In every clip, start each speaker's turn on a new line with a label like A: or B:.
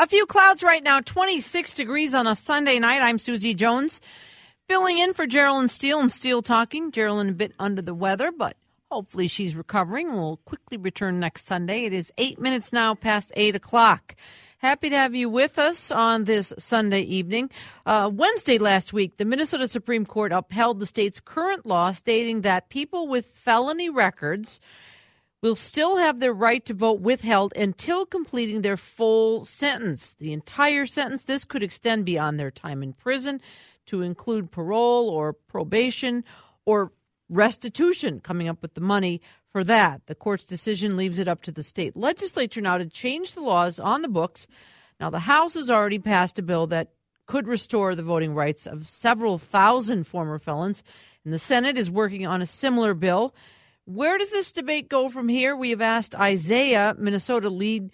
A: A few clouds right now, 26 degrees on a Sunday night. I'm Susie Jones, filling in for Geraldine Steele and Steele Talking. Geraldine a bit under the weather, but hopefully she's recovering. We'll quickly return next Sunday. It is eight minutes now past eight o'clock. Happy to have you with us on this Sunday evening. Uh, Wednesday last week, the Minnesota Supreme Court upheld the state's current law stating that people with felony records will still have their right to vote withheld until completing their full sentence. The entire sentence, this could extend beyond their time in prison to include parole or probation or restitution, coming up with the money for that. The court's decision leaves it up to the state legislature now to change the laws on the books. Now, the House has already passed a bill that could restore the voting rights of several thousand former felons, and the Senate is working on a similar bill. Where does this debate go from here? We have asked Isaiah, Minnesota lead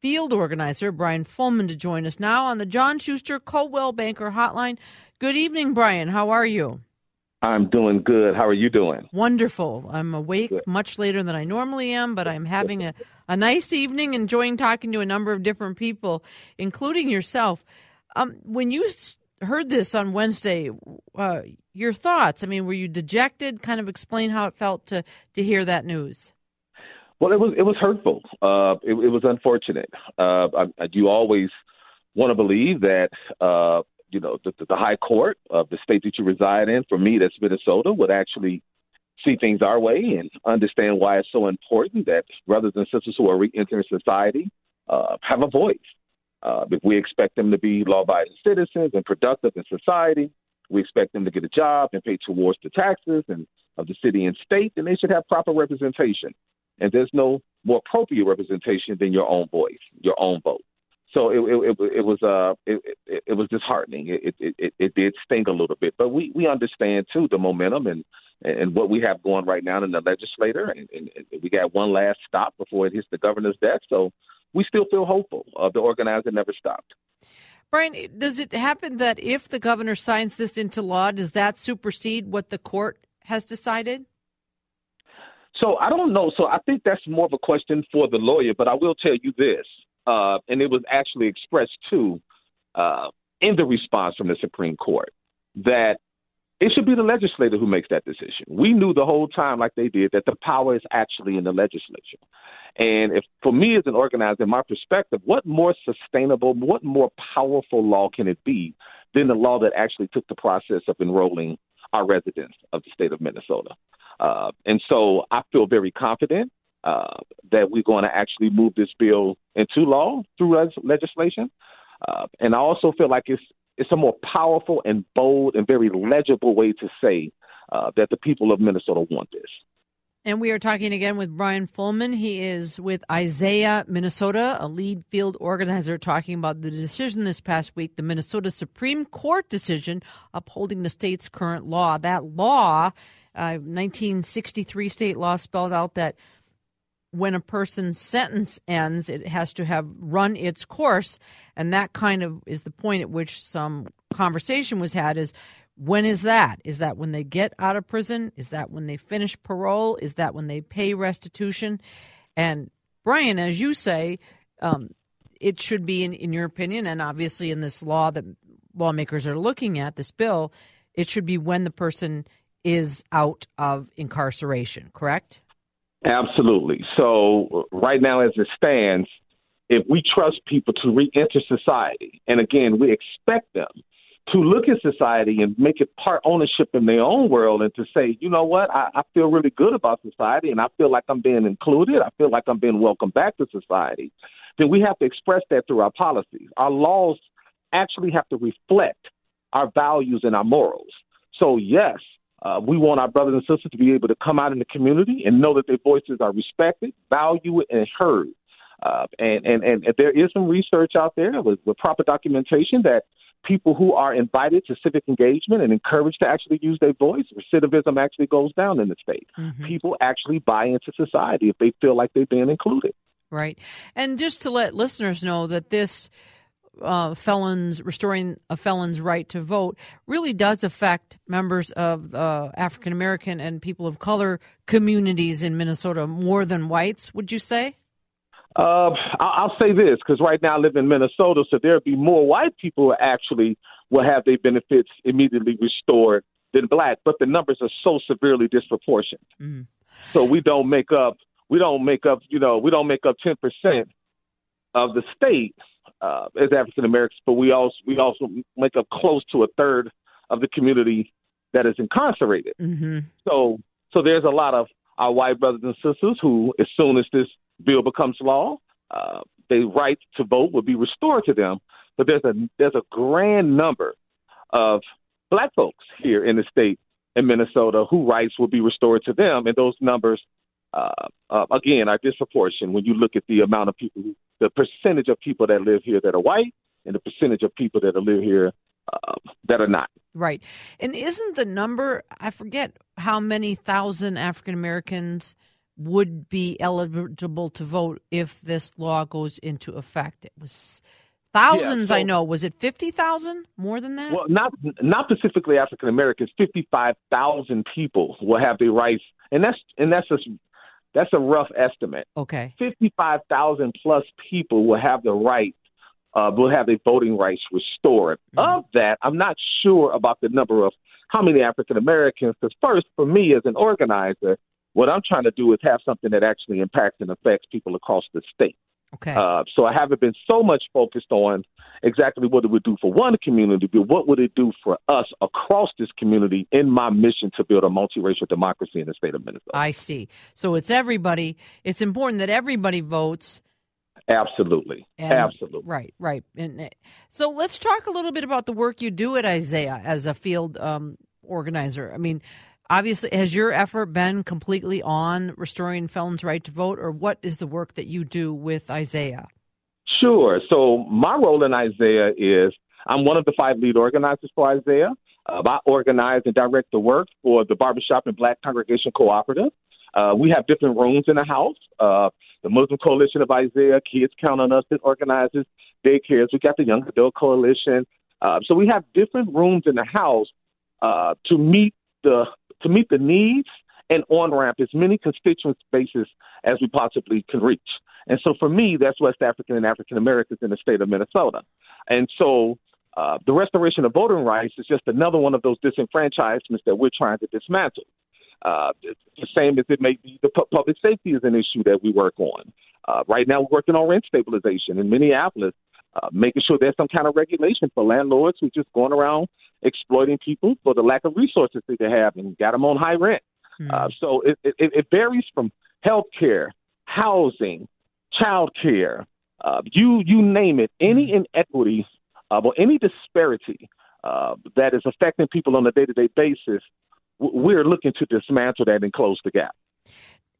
A: field organizer, Brian Fullman, to join us now on the John Schuster Coldwell Banker Hotline. Good evening, Brian. How are you?
B: I'm doing good. How are you doing?
A: Wonderful. I'm awake
B: Good.
A: much later than I normally am, but I'm having a, a nice evening, enjoying talking to a number of different people, including yourself. Um, when you heard this on Wednesday, uh, your thoughts? I mean, were you dejected? Kind of explain how it felt to to hear that news.
B: Well, it was it was hurtful. Uh, it, it was unfortunate. Uh, I, I, you always want to believe that uh, you know the, the High Court of the state that you reside in, for me, that's Minnesota, would actually see things our way and understand why it's so important that brothers and sisters who are re-entering society uh, have a voice. Uh, if we expect them to be law-abiding citizens and productive in society, we expect them to get a job and pay towards the taxes and of the city and state, then they should have proper representation. And there's no more appropriate representation than your own voice, your own vote. So it it, it, it was uh it, it, it was disheartening. It, it it did sting a little bit, but we we understand too the momentum and and what we have going right now in the legislature, and, and we got one last stop before it hits the governor's desk. So we still feel hopeful. Uh, the organizer never stopped.
A: Brian, does it happen that if the governor signs this into law, does that supersede what the court has decided?
B: So I don't know. So I think that's more of a question for the lawyer, but I will tell you this, uh, and it was actually expressed too uh, in the response from the Supreme Court that it should be the legislator who makes that decision. We knew the whole time, like they did, that the power is actually in the legislature. And if, for me as an organizer, my perspective, what more sustainable, what more powerful law can it be than the law that actually took the process of enrolling our residents of the state of Minnesota? Uh, and so I feel very confident uh, that we're going to actually move this bill into law through res- legislation. Uh, and I also feel like it's it's a more powerful and bold and very legible way to say uh, that the people of Minnesota want this.
A: And we are talking again with Brian Fullman. He is with Isaiah, Minnesota, a lead field organizer, talking about the decision this past week, the Minnesota Supreme Court decision upholding the state's current law. That law, uh, 1963 state law, spelled out that when a person's sentence ends, it has to have run its course. And that kind of is the point at which some conversation was had is when is that? Is that when they get out of prison? Is that when they finish parole? Is that when they pay restitution? And Brian, as you say, um, it should be, in, in your opinion, and obviously in this law that lawmakers are looking at, this bill, it should be when the person is out of incarceration, correct?
B: Absolutely. So uh, right now, as it stands, if we trust people to re-enter society, and again, we expect them to look at society and make it part ownership in their own world and to say, you know what, I, I feel really good about society and I feel like I'm being included. I feel like I'm being welcomed back to society. Then we have to express that through our policies. Our laws actually have to reflect our values and our morals. So, yes, uh, we want our brothers and sisters to be able to come out in the community and know that their voices are respected, valued, and heard. Uh, and, and, and there is some research out there with, with proper documentation that people who are invited to civic engagement and encouraged to actually use their voice, recidivism actually goes down in the state. Mm-hmm. People actually buy into society if they feel like they're being included.
A: Right. And just to let listeners know that this uh, felons restoring a felon's right to vote really does affect members of uh, African American and people of color communities in Minnesota more than whites. Would you say?
B: Uh, I'll say this because right now I live in Minnesota, so there'll be more white people who actually will have their benefits immediately restored than black, but the numbers are so severely disproportionate. Mm. So we don't make up, we don't make up, you know, we don't make up ten percent of the state uh, as African Americans, but we also we also make up close to a third of the community that is incarcerated. Mm-hmm. So so there's a lot of our white brothers and sisters who, as soon as this bill becomes law, uh, the right to vote will be restored to them. But there's a there's a grand number of black folks here in the state in Minnesota who rights will be restored to them, and those numbers, uh, uh, again, are disproportionate when you look at the amount of people, who, the percentage of people that live here that are white, and the percentage of people that live here uh, that are not.
A: Right, and isn't the number? I forget how many thousand African Americans would be eligible to vote if this law goes into effect. It was thousands, yeah, so, I know. Was it fifty thousand? More than that?
B: Well, not not specifically African Americans. Fifty five thousand people will have the rights, and that's and that's just that's a rough estimate.
A: Okay,
B: fifty five thousand plus people will have the right. Uh, will have their voting rights restored. Mm-hmm. Of that, I'm not sure about the number of how many African Americans. Because first, for me as an organizer, what I'm trying to do is have something that actually impacts and affects people across the state.
A: Okay.
B: Uh, so I haven't been so much focused on exactly what it would do for one community, but what would it do for us across this community in my mission to build a multiracial democracy in the state of Minnesota.
A: I see. So it's everybody. It's important that everybody votes.
B: Absolutely.
A: And,
B: Absolutely.
A: Right, right. And so let's talk a little bit about the work you do at Isaiah as a field um, organizer. I mean, obviously has your effort been completely on restoring felons' right to vote, or what is the work that you do with Isaiah?
B: Sure. So my role in Isaiah is I'm one of the five lead organizers for Isaiah. Uh, I organize and direct the work for the Barbershop and Black Congregation Cooperative. Uh, we have different rooms in the house. Uh, the Muslim Coalition of Isaiah, Kids Count on Us that organizes daycares. We got the Young Adult Coalition. Uh, so we have different rooms in the house uh, to meet the to meet the needs and on ramp as many constituent spaces as we possibly can reach. And so for me, that's West African and African Americans in the state of Minnesota. And so uh, the restoration of voting rights is just another one of those disenfranchisements that we're trying to dismantle. Uh, the same as it may be the pu- public safety is an issue that we work on. Uh, right now, we're working on rent stabilization in Minneapolis, uh, making sure there's some kind of regulation for landlords who are just going around exploiting people for the lack of resources that they have and got them on high rent. Mm. Uh, so it, it, it varies from health care, housing, child care, uh, you you name it, any hmm. inequity uh, or any disparity uh, that is affecting people on a day to day basis, we're looking to dismantle that and close the gap.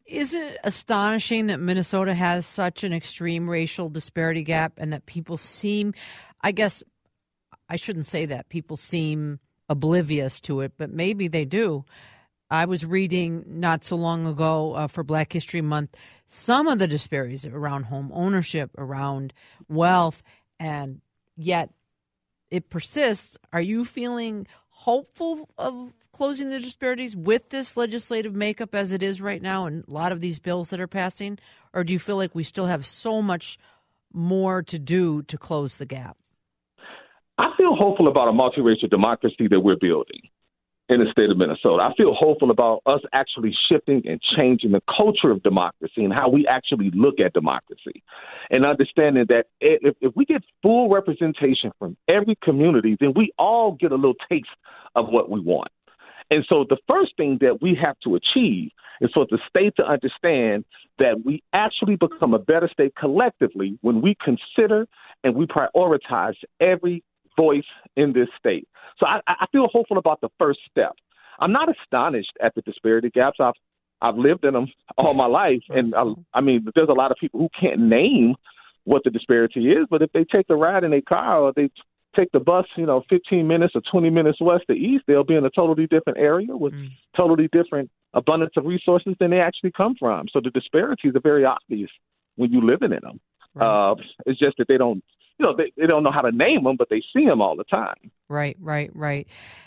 A: Is it astonishing that Minnesota has such an extreme racial disparity gap and that people seem, I guess, I shouldn't say that. People seem oblivious to it, but maybe they do. I was reading not so long ago uh, for Black History Month some of the disparities around home ownership, around wealth, and yet it persists. Are you feeling hopeful of closing the disparities with this legislative makeup as it is right now and a lot of these bills that are passing? Or do you feel like we still have so much more to do to close the gap?
B: I feel hopeful about a multiracial democracy that we're building. in the state of Minnesota. I feel hopeful about us actually shifting and changing the culture of democracy and how we actually look at democracy and understanding that if, if we get full representation from every community, then we all get a little taste of what we want. And so the first thing that we have to achieve is for the state to understand that we actually become a better state collectively when we consider and we prioritize every voice in this state. So I, I feel hopeful about the first step. I'm not astonished at the disparity gaps. I've I've lived in them all my life, and I, I mean, there's a lot of people who can't name what the disparity is, but if they take the ride in a car or they take the bus, you know, 15 minutes or 20 minutes west to east, they'll be in a totally different area with mm. totally different abundance of resources than they actually come from. So the disparities are very obvious when you're living in them. Right. Uh, it's just that they don't, you know, they, they don't know how to name them, but they see them all the time.
A: Right, right, right.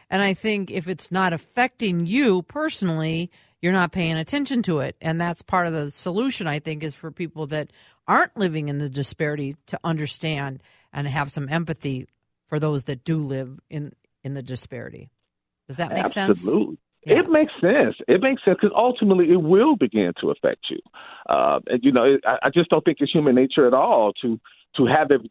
A: And I think if it's not affecting you personally, you're not paying attention to it. And that's part of the solution, I think, is for people that aren't living in the disparity to understand and have some empathy for those that do live in in the disparity. Does that make
B: Absolutely.
A: sense?
B: Absolutely. Yeah. It makes sense. It makes sense because ultimately it will begin to affect you. Uh, and you know, I, I just don't think it's human nature at all to to have it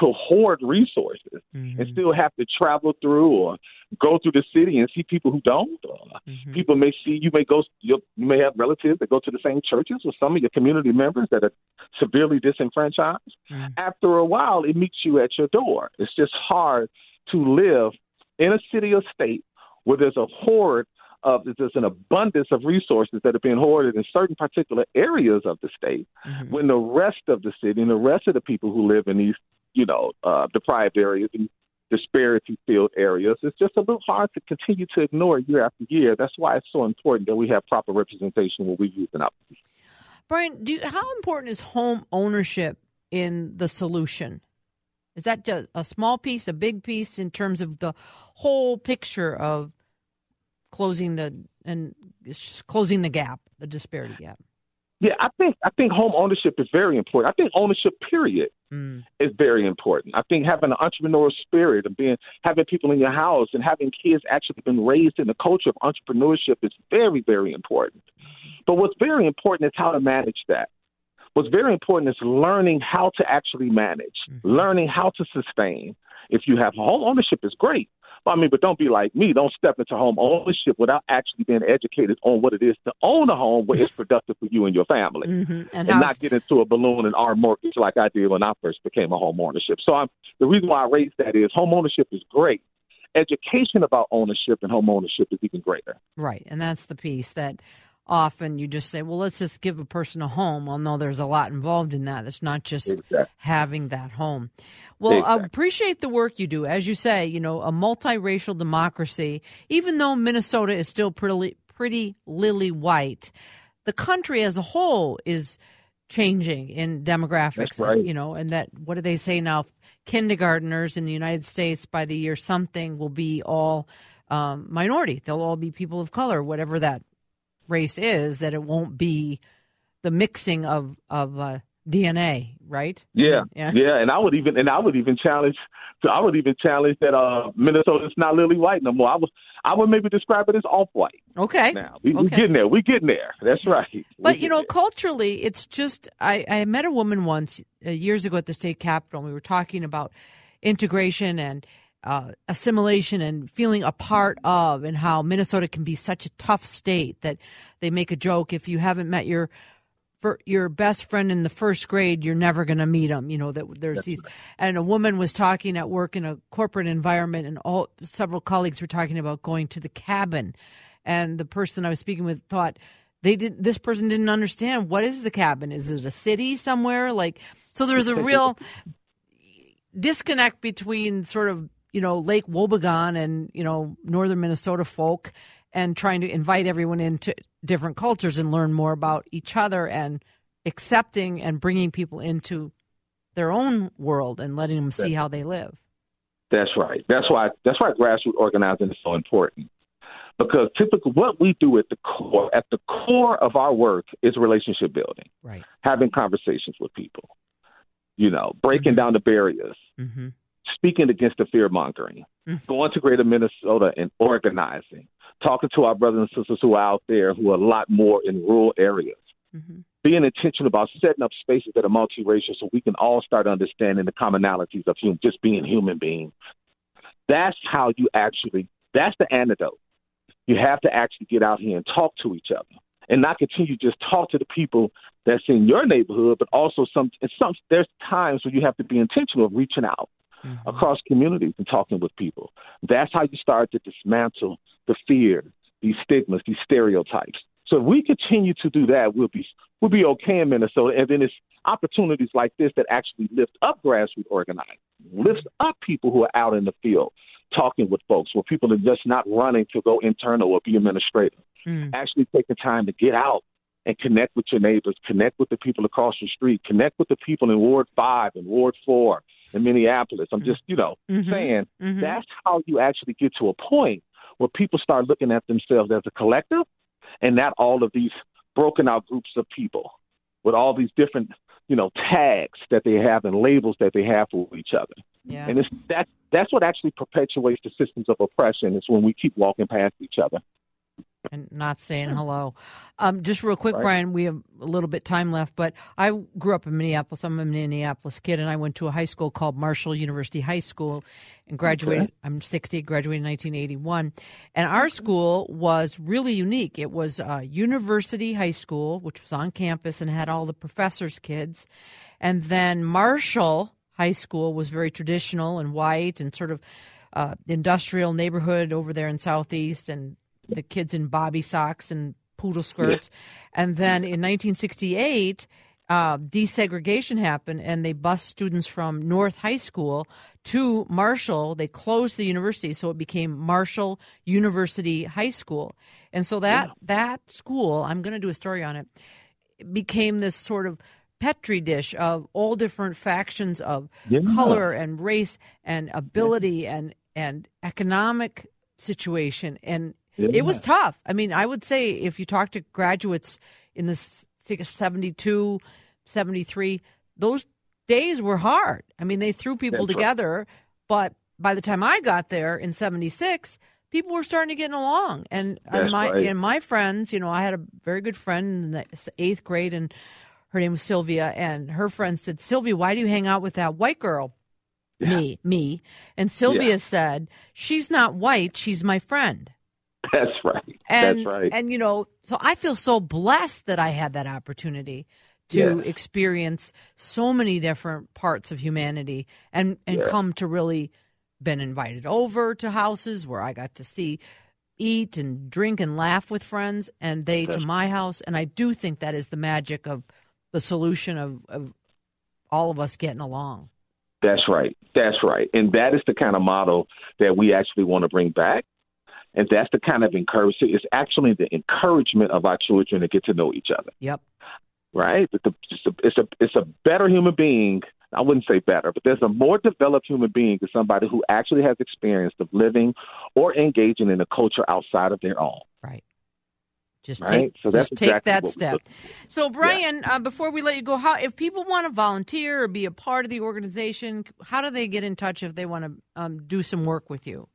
B: to hoard resources mm-hmm. and still have to travel through or go through the city and see people who don't. Mm-hmm. People may see you may go you may have relatives that go to the same churches with some of your community members that are severely disenfranchised. Mm-hmm. After a while, it meets you at your door. It's just hard to live in a city or state where there's a horde of there's an abundance of resources that are being hoarded in certain particular areas of the state, mm-hmm. when the rest of the city and the rest of the people who live in these, you know, uh, deprived areas and disparity filled areas, it's just a little hard to continue to ignore year after year. That's why it's so important that we have proper representation when we use an opportunity.
A: Brian, do you, how important is home ownership in the solution? Is that just a small piece, a big piece in terms of the whole picture of closing the and closing the gap, the disparity gap?
B: Yeah, I think I think home ownership is very important. I think ownership, period, mm. is very important. I think having an entrepreneurial spirit and being having people in your house and having kids actually been raised in the culture of entrepreneurship is very, very important. But what's very important is how to manage that. What's very important is learning how to actually manage, mm-hmm. learning how to sustain. If you have home ownership is great, I mean, but don't be like me. Don't step into home ownership without actually being educated on what it is to own a home where it's productive for you and your family,
A: mm-hmm. and,
B: and not get into a balloon and arm mortgage like I did when I first became a home ownership. So I'm, the reason why I raised that is home ownership is great. Education about ownership and home ownership is even greater.
A: Right, and that's the piece that often you just say, well, let's just give a person a home. Well, no, there's a lot involved in that. It's not just exactly. having that home. Well, exactly. I appreciate the work you do. As you say, you know, a multiracial democracy, even though Minnesota is still pretty, pretty lily white, the country as a whole is changing in demographics.
B: Right.
A: You know, and that, what do they say now? Kindergarteners in the United States by the year something will be all um, minority. They'll all be people of color, whatever that race is, that it won't be the mixing of of uh, DNA, right?
B: Yeah, yeah, yeah. And I would even and I would even challenge. So I would even challenge that uh, Minnesota's not lily white no more. I was I would maybe describe it as off white.
A: Okay.
B: Now we,
A: okay.
B: are getting there. We're getting there. That's right.
A: But you know, there. culturally, it's just I, I met a woman once uh, years ago at the state capitol. And we were talking about integration and uh, assimilation and feeling a part of, and how Minnesota can be such a tough state that they make a joke if you haven't met your your best friend in the first grade, you're never going to meet them. You know that there's That's these, right. and a woman was talking at work in a corporate environment, and all several colleagues were talking about going to the cabin, and the person I was speaking with thought they did. This person didn't understand what is the cabin. Is it a city somewhere? Like so, there's a real disconnect between sort of you know, Lake Wobegon and, you know, northern Minnesota folk and trying to invite everyone into different cultures and learn more about each other and accepting and bringing people into their own world and letting them see how they live.
B: That's right. That's why that's why grassroots organizing is so important. Because typically what we do at the core at the core of our work is relationship building.
A: Right.
B: Having conversations with people. You know, breaking mm-hmm. down the barriers.
A: Mm-hmm
B: speaking against the fear mongering, mm-hmm. going to Greater Minnesota and organizing, talking to our brothers and sisters who are out there who are a lot more in rural areas. Mm-hmm. Being intentional about setting up spaces that are multiracial so we can all start understanding the commonalities of human, just being human beings. That's how you actually, that's the antidote. You have to actually get out here and talk to each other and not continue to just talk to the people that's in your neighborhood, but also some, some there's times where you have to be intentional of reaching out mm-hmm. across communities and talking with people. That's how you start to dismantle the fear, these stigmas, these stereotypes. So if we continue to do that, we'll be we'll be okay in Minnesota. And then it's opportunities like this that actually lift up grassroots organizing, lifts up people who are out in the field talking with folks, where people are just not running to go internal or be administrative. Mm. Actually taking time to get out and connect with your neighbors, connect with the people across the street, connect with the people in Ward Five and Ward Four in Minneapolis. I'm just, you know, mm-hmm. saying mm-hmm. that's how you actually get to a point where people start looking at themselves as a collective and not all of these broken out groups of people with all these different, you know, tags that they have and labels that they have for each other. Yeah. And it's that that's what actually perpetuates the systems of oppression is when we keep walking past each other
A: and not saying hello. Um, just real quick, right. Brian, we have a little bit time left, but I grew up in Minneapolis. I'm a Minneapolis kid, and I went to a high school called Marshall University High School and graduated. Okay. I'm 60, graduated in 1981. And our school was really unique. It was a university high school, which was on campus and had all the professors' kids. And then Marshall High School was very traditional and white and sort of uh, industrial neighborhood over there in Southeast and the kids in bobby socks and poodle skirts. Yeah. And then in 1968, uh, desegregation happened and they bused students from North High School to Marshall. They closed the university, so it became Marshall University High School. And so that yeah. that school, I'm going to do a story on it, became this sort of petri dish of all different factions of yeah. color and race and ability and and economic situation and yeah. It was tough. I mean, I would say if you talk to graduates in the 72, 73, those days were hard. I mean, they threw people That's together, right. but by the time I got there in 76, people were starting to get along. And, and my right. and my friends, you know, I had a very good friend in the eighth grade, and her name was Sylvia, and her friend said, Sylvia, why do you hang out with that white girl? Yeah. Me, me. And Sylvia yeah. said, She's not white, she's my friend.
B: That's right.
A: And,
B: That's right.
A: And you know, so I feel so blessed that I had that opportunity to yeah. experience so many different parts of humanity and and yeah. come to really been invited over to houses where I got to see eat and drink and laugh with friends and they That's to my house and I do think that is the magic of the solution of, of all of us getting along.
B: That's right. That's right. And that is the kind of model that we actually want to bring back. And that's the kind of encouragement. It's actually the encouragement of our children to get to know each other.
A: Yep.
B: Right? It's a, it's a, it's a better human being. I wouldn't say better, but there's a more developed human being is somebody who actually has experience of living or engaging in a culture outside of their own.
A: Right. Just right? take, so just take that step. So, Brian, yeah. uh, before we let you go, how if people want to volunteer or be a part of the organization, how do they get in touch if they want to um, do some work with you?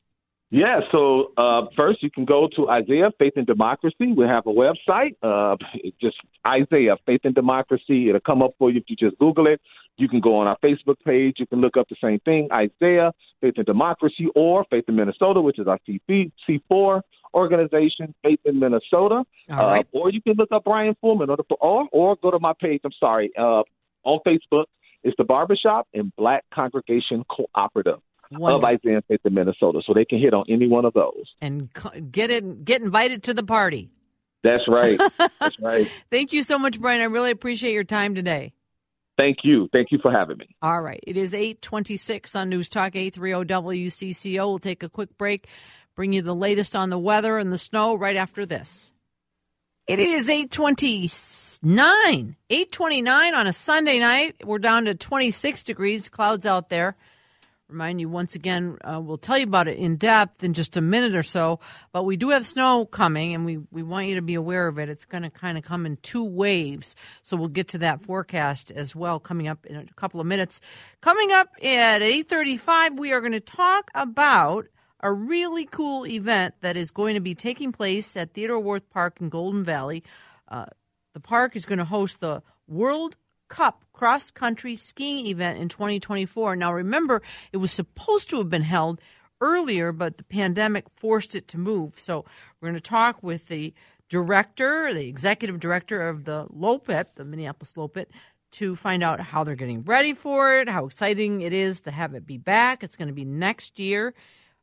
B: Yeah, so uh, first you can go to Isaiah Faith and Democracy. We have a website, uh, just Isaiah Faith and Democracy. It'll come up for you if you just Google it. You can go on our Facebook page. You can look up the same thing, Isaiah Faith and Democracy, or Faith in Minnesota, which is our C4 organization, Faith in Minnesota. Uh, or you can look up Brian Fullman, or, or, or go to my page. I'm sorry, uh, on Facebook. It's the Barbershop and Black Congregation Cooperative. Wonderful. of Isaiah Faith in Minnesota, so they can hit on any one of those
A: and get it, get invited to the party.
B: That's right. That's right.
A: Thank you so much, Brian. I really appreciate your time today.
B: Thank you. Thank you for having me.
A: All right. It is 826 on News Talk 830 WCCO. We'll take a quick break, bring you the latest on the weather and the snow right after this. It is 829. 829 on a Sunday night. We're down to 26 degrees, clouds out there. Remind you once again, uh, we'll tell you about it in depth in just a minute or so. But we do have snow coming, and we, we want you to be aware of it. It's going to kind of come in two waves. So we'll get to that forecast as well coming up in a couple of minutes. Coming up at 8.35, we are going to talk about a really cool event that is going to be taking place at Theodore Wirth Park in Golden Valley. Uh, the park is going to host the World Cup cross country skiing event in 2024. Now, remember, it was supposed to have been held earlier, but the pandemic forced it to move. So, we're going to talk with the director, the executive director of the Loppet, the Minneapolis Loppet, to find out how they're getting ready for it, how exciting it is to have it be back. It's going to be next year,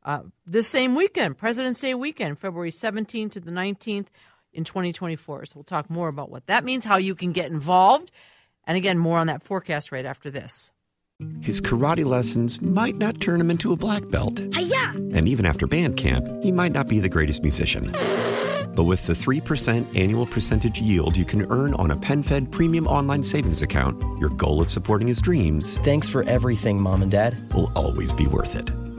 A: uh, this same weekend, President's Day weekend, February 17th to the 19th in 2024. So we'll talk more about what that means, how you can get involved, and again, more on that forecast right after this.
C: His karate lessons might not turn him into a black belt.
D: Hi-ya!
C: And even after band camp, he might not be the greatest musician. But with the 3% annual percentage yield you can earn on a PenFed premium online savings account, your goal of supporting his dreams
E: Thanks for everything, Mom and Dad.
C: will always be worth it.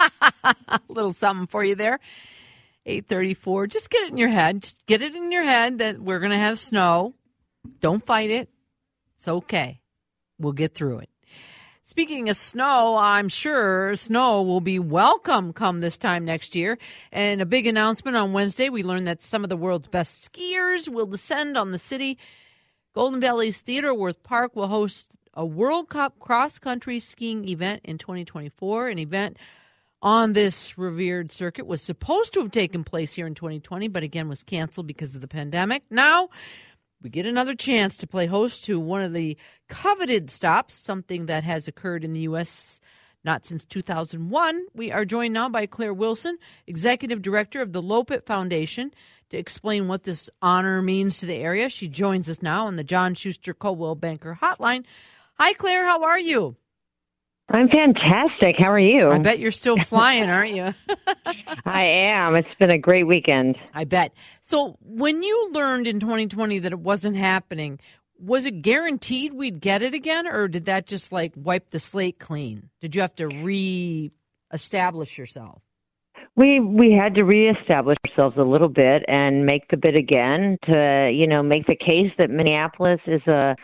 A: A little something for you there. 834. Just get it in your head. Just get it in your head that we're going to have snow. Don't fight it. It's okay. We'll get through it. Speaking of snow, I'm sure snow will be welcome come this time next year. And a big announcement on Wednesday, we learned that some of the world's best skiers will descend on the city. Golden Valley's Theodore Wirth Park will host a World Cup cross country skiing event in 2024, an event on this revered circuit was supposed to have taken place here in 2020, but again was canceled because of the pandemic. Now we get another chance to play host to one of the coveted stops, something that has occurred in the U.S. not since 2001. We are joined now by Claire Wilson, Executive Director of the Loppet Foundation, to explain what this honor means to the area. She joins us now on the John Schuster Coldwell Banker Hotline. Hi, Claire. How are you?
F: I'm fantastic. How are you?
A: I bet you're still flying, aren't you?
F: I am. It's been a great weekend.
A: I bet. So, when you learned in 2020 that it wasn't happening, was it guaranteed we'd get it again, or did that just like wipe the slate clean? Did you have to re-establish yourself?
F: We we had to reestablish ourselves a little bit and make the bid again to you know make the case that Minneapolis is a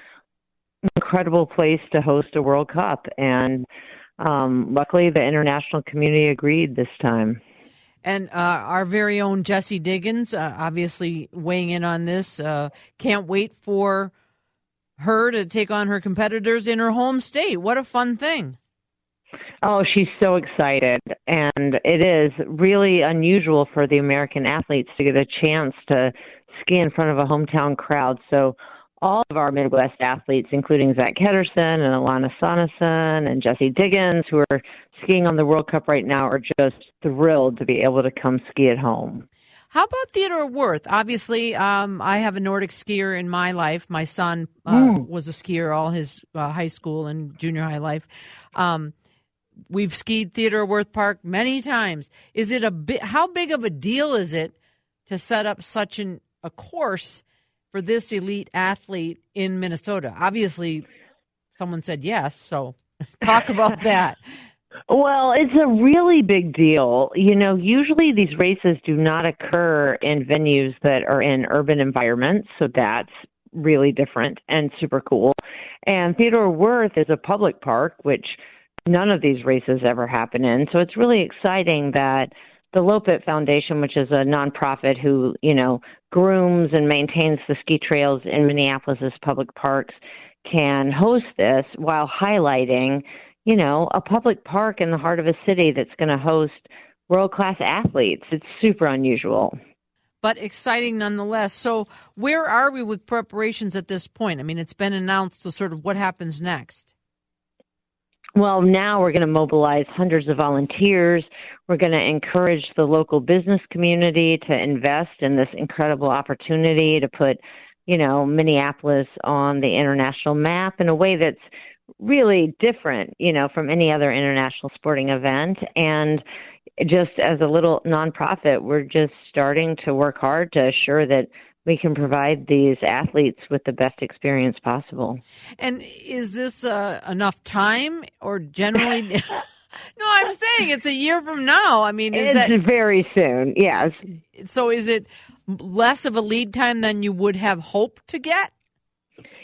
F: incredible place to host a World Cup, and um, luckily the international community agreed this time.
A: And uh, our very own Jessie Diggins, uh, obviously weighing in on this, uh, can't wait for her to take on her competitors in her home state. What a fun thing!
F: Oh, she's so excited. And it is really unusual for the American athletes to get a chance to ski in front of a hometown crowd. So all of our Midwest athletes, including Zak Ketterson and Alayna Sonnesyn and Jessie Diggins, who are skiing on the World Cup right now, are just thrilled to be able to come ski at home.
A: How about Theodore Wirth? Obviously, um, I have a Nordic skier in my life. My son uh,
F: Mm.
A: was a skier all his uh, high school and junior high life. Um, we've skied Theodore Wirth Park many times. Is it a bit? How big of a deal is it to set up such an a course for this elite athlete in Minnesota? Obviously, someone said yes. So talk about that.
F: Well, it's a really big deal. You know, usually these races do not occur in venues that are in urban environments, so that's really different and super cool. And Theodore Wirth is a public park, which none of these races ever happen in. So it's really exciting that the Loppet Foundation, which is a nonprofit who, you know, grooms and maintains the ski trails in Minneapolis's public parks, can host this while highlighting, you know, a public park in the heart of a city that's going to host world class athletes. It's super unusual.
A: But exciting nonetheless. So, where are we with preparations at this point? I mean, it's been announced, so sort of what happens next?
F: Well, now we're going to mobilize hundreds of volunteers. We're going to encourage the local business community to invest in this incredible opportunity to put, you know, Minneapolis on the international map in a way that's really different, you know, from any other international sporting event. And just as a little nonprofit, we're just starting to work hard to assure that we can provide these athletes with the best experience possible.
A: And is this uh, enough time, or generally? no, I'm saying it's a year from now. I mean, is
F: it's
A: that
F: very soon? Yes.
A: So, is it less of a lead time than you would have hoped to get?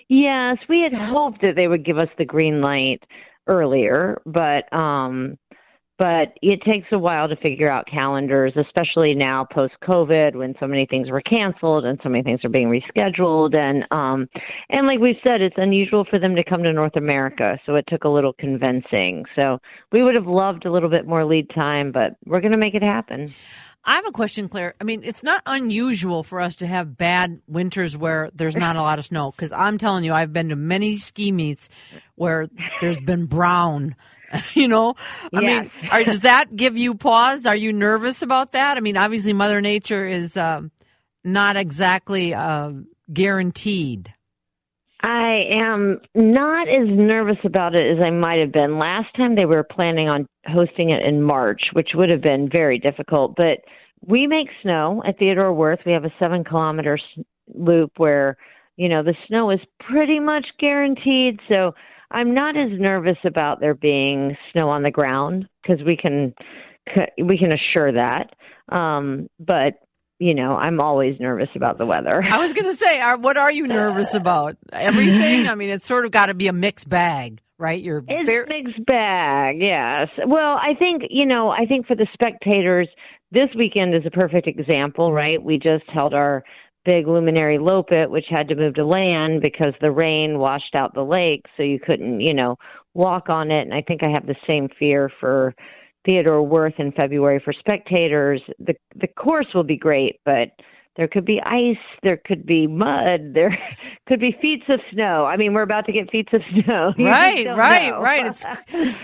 F: Yes, we had hoped that they would give us the green light earlier, but um but it takes a while to figure out calendars, especially now post COVID when so many things were canceled and so many things are being rescheduled. And um, and like we've said, it's unusual for them to come to North America, so it took a little convincing. So we would have loved a little bit more lead time, but we're going to make it happen.
A: I have a question, Claire. I mean, it's not unusual for us to have bad winters where there's not a lot of snow. Because I'm telling you, I've been to many ski meets where there's been brown you know? I yes. mean are, does that give you pause? Are you nervous about that? I mean obviously mother nature is uh, not exactly uh, guaranteed.
F: I am not as nervous about it as i might have been. Last time they were planning on hosting it in march which would have been very difficult but we make snow at theodore Wirth. we have a seven kilometer loop where you know the snow is pretty much guaranteed. So I'm not as nervous about there being snow on the ground because we can we can assure that. Um, but you know, I'm always nervous about the weather.
A: I was going to say, what are you nervous about? Everything? I mean, it's sort of got to be a mixed bag, right?
F: You're it's fair- mixed bag, yes. Well, I think you know, I think for the spectators, this weekend is a perfect example, right? We just held our big luminary loppet which had to move to land because the rain washed out the lake so you couldn't you know walk on it. And i think i have the same fear for theodore Wirth in february for spectators. The the course will be great but there could be ice, there could be mud, there could be feet of snow. I mean, we're about to get feet of snow.
A: right, right, know. right. It's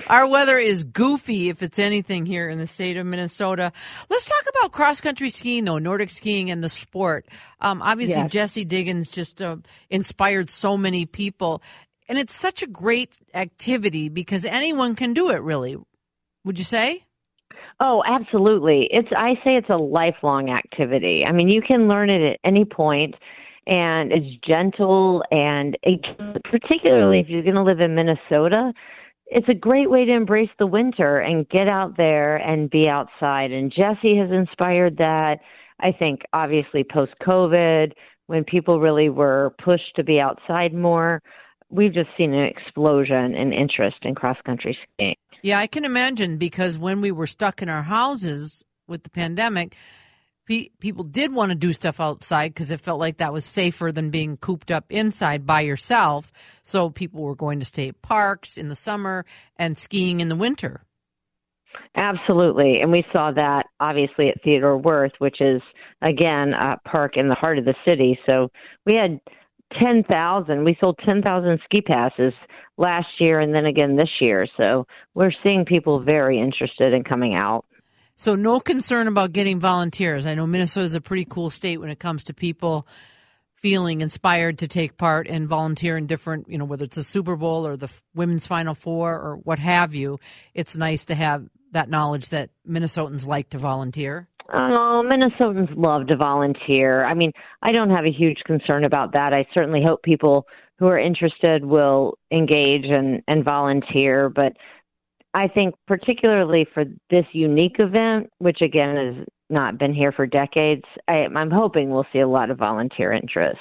A: our weather is goofy if it's anything here in the state of Minnesota. Let's talk about cross country skiing though, Nordic skiing and the sport. Um, obviously, yes. Jessie Diggins just uh, inspired so many people, and it's such a great activity because anyone can do it. Really, would you say?
F: Oh, absolutely. It's I say it's a lifelong activity. I mean, you can learn it at any point and it's gentle and it, particularly if you're going to live in Minnesota, it's a great way to embrace the winter and get out there and be outside. And Jessie has inspired that. I think obviously post COVID, when people really were pushed to be outside more, we've just seen an explosion in interest in cross country skiing.
A: Yeah, I can imagine because when we were stuck in our houses with the pandemic, pe- people did want to do stuff outside because it felt like that was safer than being cooped up inside by yourself. So people were going to state parks in the summer and skiing in the winter.
F: Absolutely. And we saw that obviously at Theodore Wirth, which is, again, a park in the heart of the city. So we had 10,000, we sold 10,000 ski passes last year and then again this year. So we're seeing people very interested in coming out.
A: So no concern about getting volunteers. I know Minnesota is a pretty cool state when it comes to people feeling inspired to take part and volunteer in different, you know, whether it's a Super Bowl or the women's Final Four or what have you. It's nice to have that knowledge that Minnesotans like to volunteer.
F: Oh, Minnesotans love to volunteer. I mean, I don't have a huge concern about that. I certainly hope people who are interested will engage and, and volunteer. But I think, particularly for this unique event, which again has not been here for decades, I, I'm hoping we'll see a lot of volunteer interest.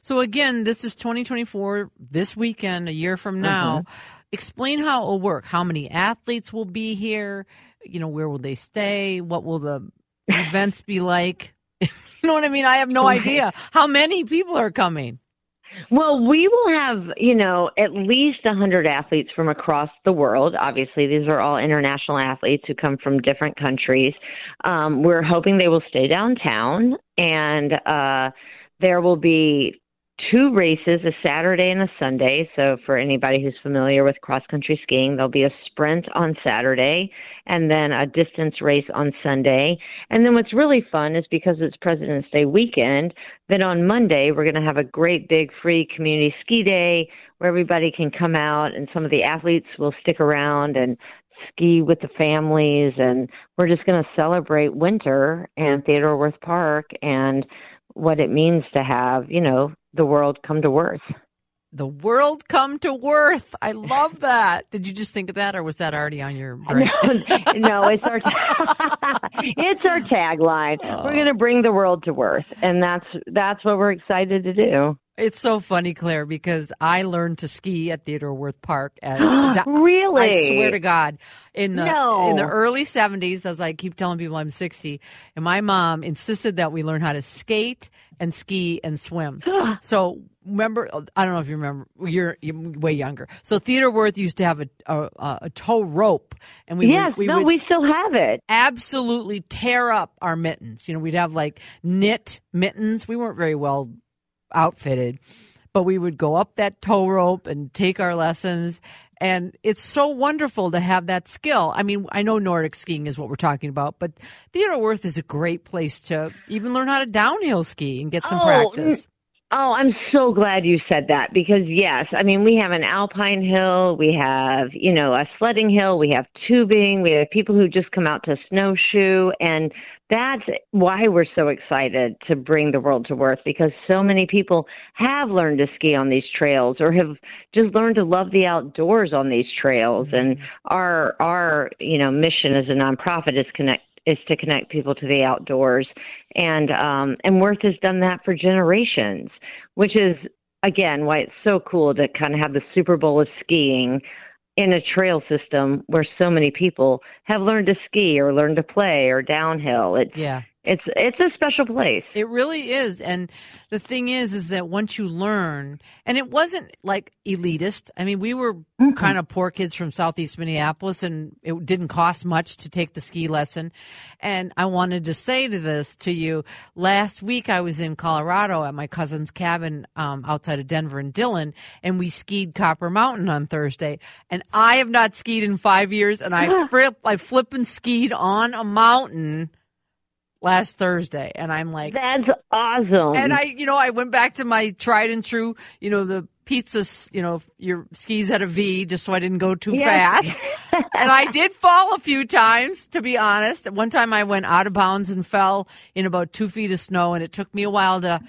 A: So, again, this is 2024, this weekend, a year from now. Mm-hmm. Explain how it will work. How many athletes will be here? You know, where will they stay? What will the events be like? you know what I mean? I have no idea how many people are coming.
F: Well, we will have, you know, at least 100 athletes from across the world. Obviously, these are all international athletes who come from different countries. Um, we're hoping they will stay downtown, and uh, there will be two races a Saturday and a Sunday. So, for anybody who's familiar with cross country skiing, there'll be a sprint on Saturday and then a distance race on Sunday. And then what's really fun is because it's President's Day weekend, then on Monday we're going to have a great big free community ski day where everybody can come out and some of the athletes will stick around and ski with the families and we're just going to celebrate winter and Theodore Wirth Park and what it means to have, you know, the world come to Wirth.
A: The world come to Wirth. I love that. Did you just think of that, or was that already on your brain?
F: no, it's our it's our tagline. We're oh. going to bring the world to Wirth, and that's that's what we're excited to do.
A: It's so funny, Claire, because I learned to ski at Theodore Wirth Park. At,
F: Really?
A: I swear to God, in the
F: No.
A: in the early seventies, as I keep telling people, I'm sixty, and my mom insisted that we learn how to skate and ski and swim. so remember, uh, I don't know if you remember, you're, you're way younger. So Theodore Wirth used to have a a, a tow rope, and we
F: yes,
A: would, we
F: no, we still have it.
A: absolutely tear up our mittens. You know, we'd have like knit mittens. We weren't very well outfitted, but we would go up that tow rope and take our lessons. And it's so wonderful to have that skill. I mean, I know Nordic skiing is what we're talking about, but Theodore Wirth is a great place to even learn how to downhill ski and get some
F: Oh, mm,
A: practice.
F: Oh, I'm so glad you said that because yes, I mean we have an alpine hill, we have, you know, a sledding hill, we have tubing, we have people who just come out to snowshoe and that's why we're so excited to bring the world to Wirth because so many people have learned to ski on these trails or have just learned to love the outdoors on these trails. And our our, you know, mission as a nonprofit is connect is to connect people to the outdoors. And um and Wirth has done that for generations which is again why it's so cool to kind of have the Super Bowl of skiing in a trail system where so many people have learned to ski or learned to play or downhill it's
A: Yeah.
F: It's it's a special place
A: It really is. And the thing is, is that once you learn, and it wasn't like elitist. I mean, we were kind of poor kids from Southeast Minneapolis and it didn't cost much to take the ski lesson. And I wanted to say to this to you, last week I was in Colorado at my cousin's cabin, um, outside of Denver and Dillon, and we skied Copper Mountain on Thursday. And I have not skied in five years and I flip, I flip and skied on a mountain last Thursday, and I'm like,
F: that's awesome
A: and I, you know, I went back to my tried and true, you know, the pizzas, you know, your skis at a V, just so I didn't go too
F: Yes.
A: fast. and I did fall a few times, to be honest. One time I went out of bounds and fell in about two feet of snow, and it took me a while to.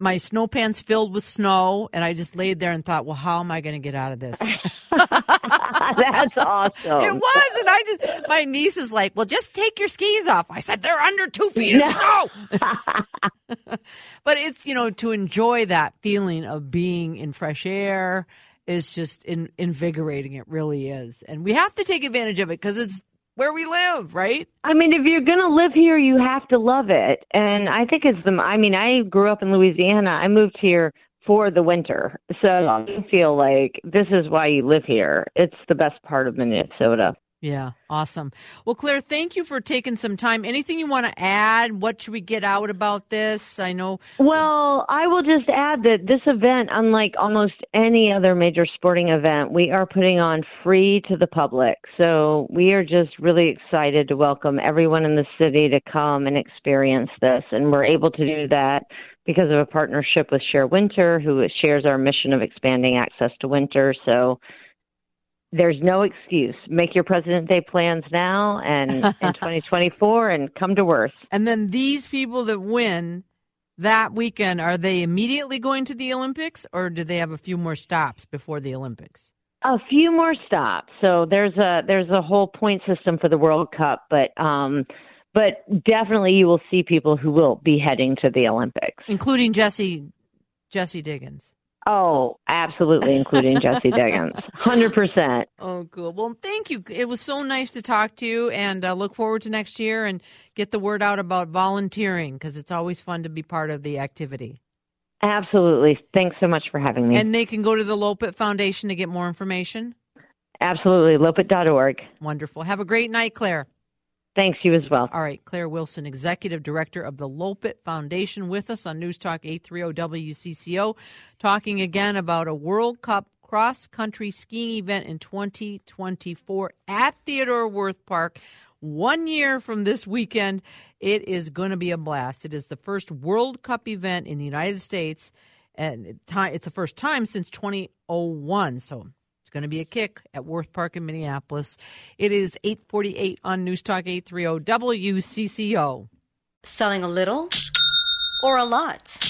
A: My snow pants filled with snow, and I just laid there and thought, "Well, how am I going to get out of this?"
F: that's awesome
A: It was, and I just my niece is like, "Well, just take your skis off." I said, "They're under two feet of snow." but it's you know to enjoy that feeling of being in fresh air is just in, invigorating. It really is, and we have to take advantage of it because it's where we live, right?
F: I mean, if you're going to live here, you have to love it. And I think it's the, I mean, I grew up in Louisiana. I moved here for the winter. So I feel like this is why you live here. It's the best part of Minnesota.
A: Yeah, awesome. Well, Claire, thank you for taking some time. Anything you want to add? What should we get out about this? I know.
F: Well, I will just add that this event, unlike almost any other major sporting event, we are putting on free to the public. So we are just really excited to welcome everyone in the city to come and experience this. And we're able to do that because of a partnership with Share Winter, who shares our mission of expanding access to winter. So there's no excuse. Make your President Day plans now and in 2024 and come to Wirth.
A: And then these people that win that weekend, are they immediately going to the Olympics or do they have a few more stops before the Olympics?
F: A few more stops. So there's a there's a whole point system for the World Cup, but um but definitely you will see people who will be heading to the Olympics.
A: Including Jessie Jessie Diggins.
F: Oh, absolutely, including Jessie Diggins. 100%.
A: Oh, cool. Well, thank you. It was so nice to talk to you and uh, look forward to next year and get the word out about volunteering because it's always fun to be part of the activity.
F: Absolutely. Thanks so much for having me.
A: And they can go to the Loppet Foundation to get more information.
F: Absolutely. Loppet.org.
A: Wonderful. Have a great night, Claire.
F: Thanks, you as well.
A: All right, Claire Wilson, Executive Director of the Loppet Foundation, with us on News Talk 830 WCCO, talking again about a World Cup cross country skiing event in 2024 at Theodore Wirth Park. One year from this weekend, it is going to be a blast. It is the first World Cup event in the United States, and it's the first time since 2001. So it's going to be a kick at Wirth Park in Minneapolis. It is 848 on News Talk 830 WCCO.
G: Selling a little or a lot?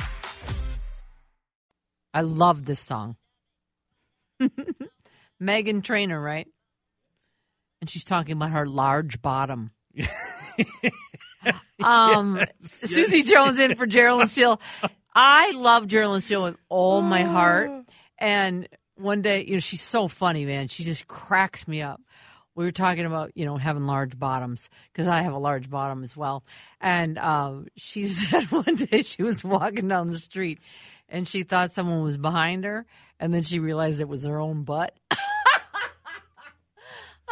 A: I love this song. Meghan Trainor, right? And she's talking about her large bottom. um,
H: Yes,
A: Susie
H: yes.
A: Jones in for Geraldine Steele. I love Geraldine Steele with all my heart. And one day, you know, she's so funny, man. She just cracks me up. We were talking about, you know, having large bottoms because I have a large bottom as well. And um, she said one day she was walking down the street and she thought someone was behind her. And then she realized it was her own butt.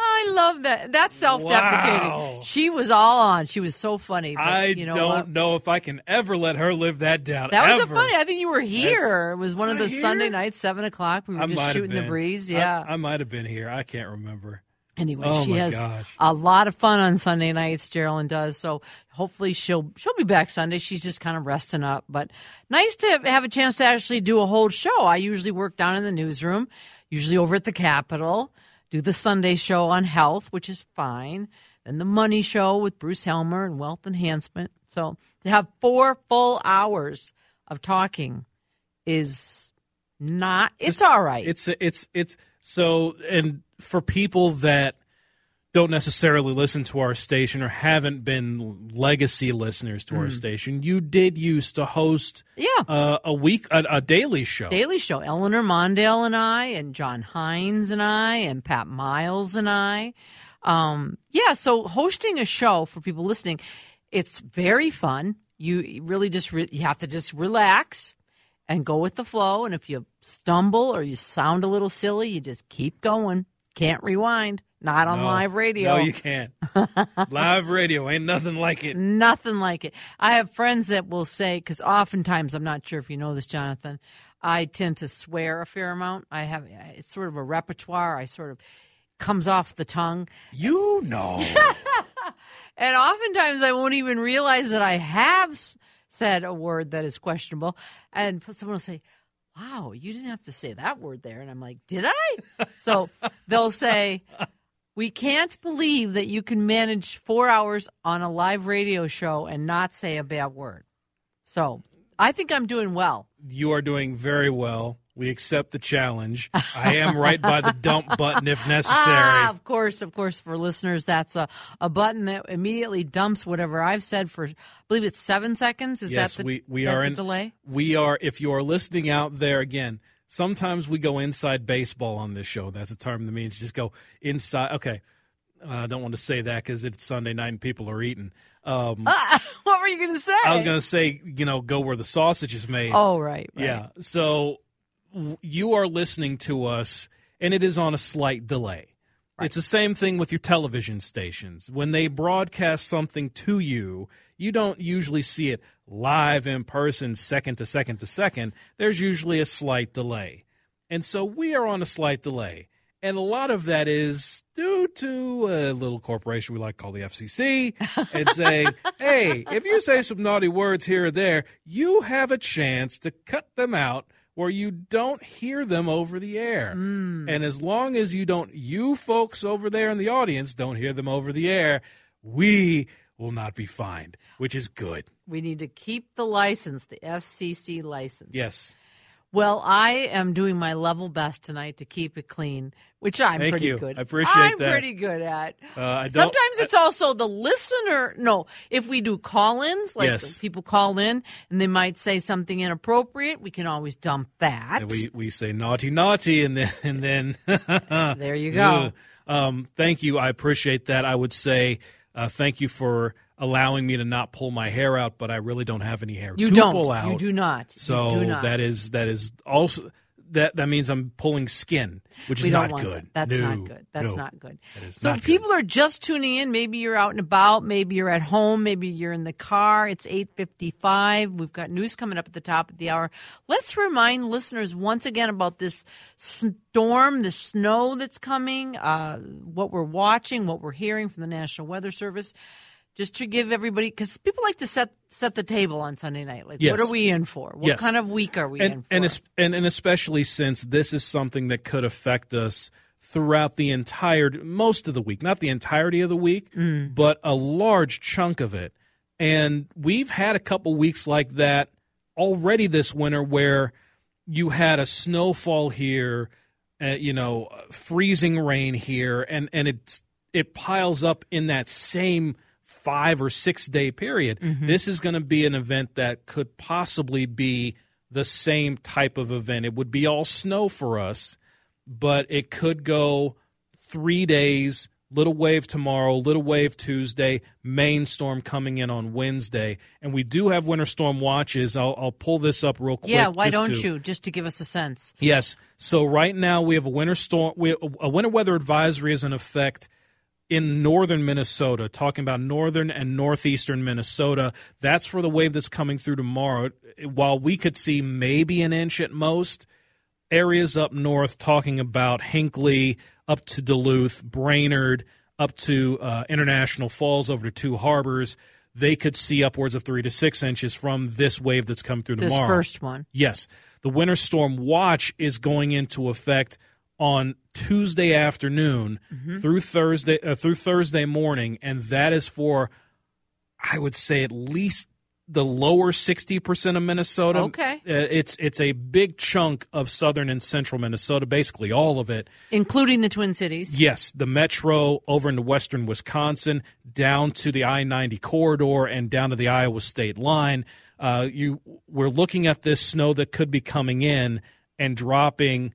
A: I love that. That's self-deprecating.
H: Wow.
A: She was all on. She was so funny. But,
H: I
A: you know
H: don't
A: what?
H: know if I can ever let her live that down.
A: That was
H: ever.
A: so funny. I think you were here. it was one
H: was
A: of
H: I
A: the? Sunday nights, seven o'clock. We were
H: I
A: just shooting the breeze.
H: I-
A: Yeah.
H: I, might have been here. I can't remember.
A: Anyway,
H: oh
A: she has
H: gosh.
A: a lot of fun on Sunday nights. Geraldine does so. Hopefully, she'll she'll be back Sunday. She's just kind of resting up, but nice to have a chance to actually do a whole show. I usually work down in the newsroom, usually over at the Capitol. Do the Sunday show on health, which is fine. and the Money Show with Bruce Helmer and Wealth Enhancement. So to have four full hours of talking is not. It's all right.
H: It's it's it's so and for people that don't necessarily listen to our station or haven't been legacy listeners to our
A: Mm.
H: station, you did used to host
A: Yeah.
H: uh, a week a, a daily show.
A: Daily Show. Eleanor Mondale and I, and John Hines and I, and Pat Miles and I. Um, yeah, so hosting a show for people listening, it's very fun. You really just re- you have to just relax and go with the flow. And if you stumble or you sound a little silly, you just keep going. Can't rewind. Not on
H: No.
A: live radio.
H: No, you can't. live radio ain't nothing like it.
A: Nothing like it. I have friends that will say, because oftentimes, I'm not sure if you know this, Jonathan, I tend to swear a fair amount. I have, it's sort of a repertoire. I sort of comes off the tongue.
H: You know.
A: and oftentimes I won't even realize that I have said a word that is questionable. And someone will say, Wow, you didn't have to say that word there. And I'm like, Did I? so they'll say, We can't believe that you can manage four hours on a live radio show and not say a bad word. So I think I'm doing well.
H: You are doing very well. We accept the challenge. I am right by the dump button if necessary.
A: Ah, of course, of course. For listeners, that's a, a button that immediately dumps whatever I've said for, I believe it's seven seconds. Is
H: yes,
A: that the,
H: we, we
A: that
H: are in
A: delay?
H: We are. If you are listening out there again, sometimes we go inside baseball on this show. That's a term that means just go inside. Okay, uh, I don't want to say that because it's Sunday night and people are eating. Um,
A: what were you going to say?
H: I was going to say, you know, go where the sausage is made.
A: Oh, right, right.
H: Yeah. So you are listening to us, and it is on a slight delay. It's the same thing with your television stations. When they broadcast something to you, you don't usually see it live in person, second to second to second. There's usually a slight delay. And so we are on a slight delay. And a lot of that is due to a little corporation we like to call the FCC and saying, hey, if you say some naughty words here or there, you have a chance to cut them out where you don't hear them over the air. Mm. And as long as you don't, you folks over there in the audience don't hear them over the air, we will not be fined, which is good.
A: We need to keep the license, the FCC license.
H: Yes.
A: Well, I am doing my level best tonight to keep it clean, which I'm
H: Thank
A: pretty
H: you.
A: good.
H: I appreciate
A: I'm
H: that.
A: pretty good at.
H: Uh, I don't-
A: Sometimes it's also the listener. No, if we do call-ins, like
H: Yes.
A: people call in and they might say something inappropriate, we can always dump that.
H: And we we say naughty naughty and then and then
A: there you go.
H: Um, thank you. I appreciate that. I would say uh, thank you for allowing me to not pull my hair out, but I really don't have any hair
A: You
H: to
A: don't.
H: pull out.
A: You do not.
H: So
A: do not.
H: that is that is also that that means I'm pulling skin, which is
A: we don't
H: not good.
A: That. That's
H: No,
A: not good. That's
H: no.
A: not good.
H: That is
A: So if people are just tuning in, maybe you're out and about, maybe you're at home, maybe you're in the car. It's 8:55. We've got news coming up at the top of the hour. Let's remind listeners once again about this storm, the snow that's coming, uh, what we're watching, what we're hearing from the National Weather Service. Just to give everybody, because people like to set set the table on Sunday night. Like,
H: Yes.
A: what are we in for? What
H: Yes.
A: kind of week are we
H: and,
A: in for?
H: and, and and especially since this is something that could affect us throughout the entire most of the week, not the entirety of the week,
A: Mm.
H: but a large chunk of it. And we've had a couple weeks like that already this winter where you had a snowfall here, uh, you know, freezing rain here, and and it it piles up in that same five or six day period.
A: Mm-hmm.
H: This is going to be an event that could possibly be the same type of event. It would be all snow for us, but it could go three days. Little wave tomorrow, little wave Tuesday, main storm coming in on Wednesday, and we do have winter storm watches. I'll, I'll pull this up real quick.
A: yeah, why don't
H: to-
A: you? Just to give us a sense.
H: Yes. So right now we have a winter storm. We, a winter weather advisory is in effect in northern Minnesota. Talking about northern and northeastern Minnesota. That's for the wave that's coming through tomorrow. While we could see maybe an inch at most, areas up north talking about Hinckley up to Duluth, Brainerd up to uh, International Falls over to Two Harbors. They could see upwards of three to six inches from this wave that's come through
A: This
H: tomorrow.
A: first one.
H: Yes. The winter storm watch is going into effect on Tuesday afternoon
A: Mhm.
H: through Thursday uh, through Thursday morning, and that is for I would say at least the lower sixty percent of Minnesota.
A: Okay.
H: Uh, it's it's a big chunk of southern and central Minnesota, basically all of it.
A: including the Twin Cities.
H: Yes, the metro over into western Wisconsin, down to the I ninety corridor, and down to the Iowa state line. Uh, you, we're looking at this snow that could be coming in and dropping.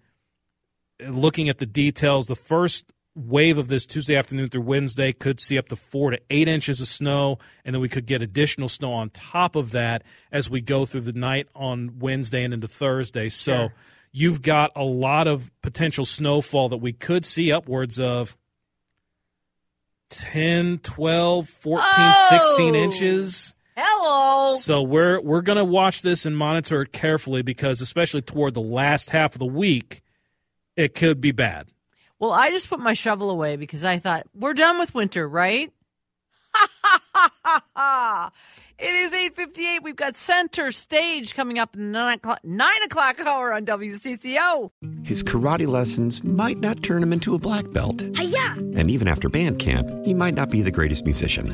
H: Looking at the details, the first wave of this Tuesday afternoon through Wednesday could see up to four to eight inches of snow, and then we could get additional snow on top of that as we go through the night on Wednesday and into Thursday. So
A: Sure.
H: you've got a lot of potential snowfall that we could see upwards of 10, 12, 14, 16
A: Oh!
H: inches.
A: Hello.
H: So we're we're going to watch this and monitor it carefully because especially toward the last half of the week it could be bad.
A: Well, I just put my shovel away because I thought we're done with winter, right? it is eight fifty eight. We've got center stage coming up in the nine o'clock, nine o'clock hour on WCCO.
C: His karate lessons might not turn him into a black belt.
I: Hiya!
C: And even after band camp, he might not be the greatest musician.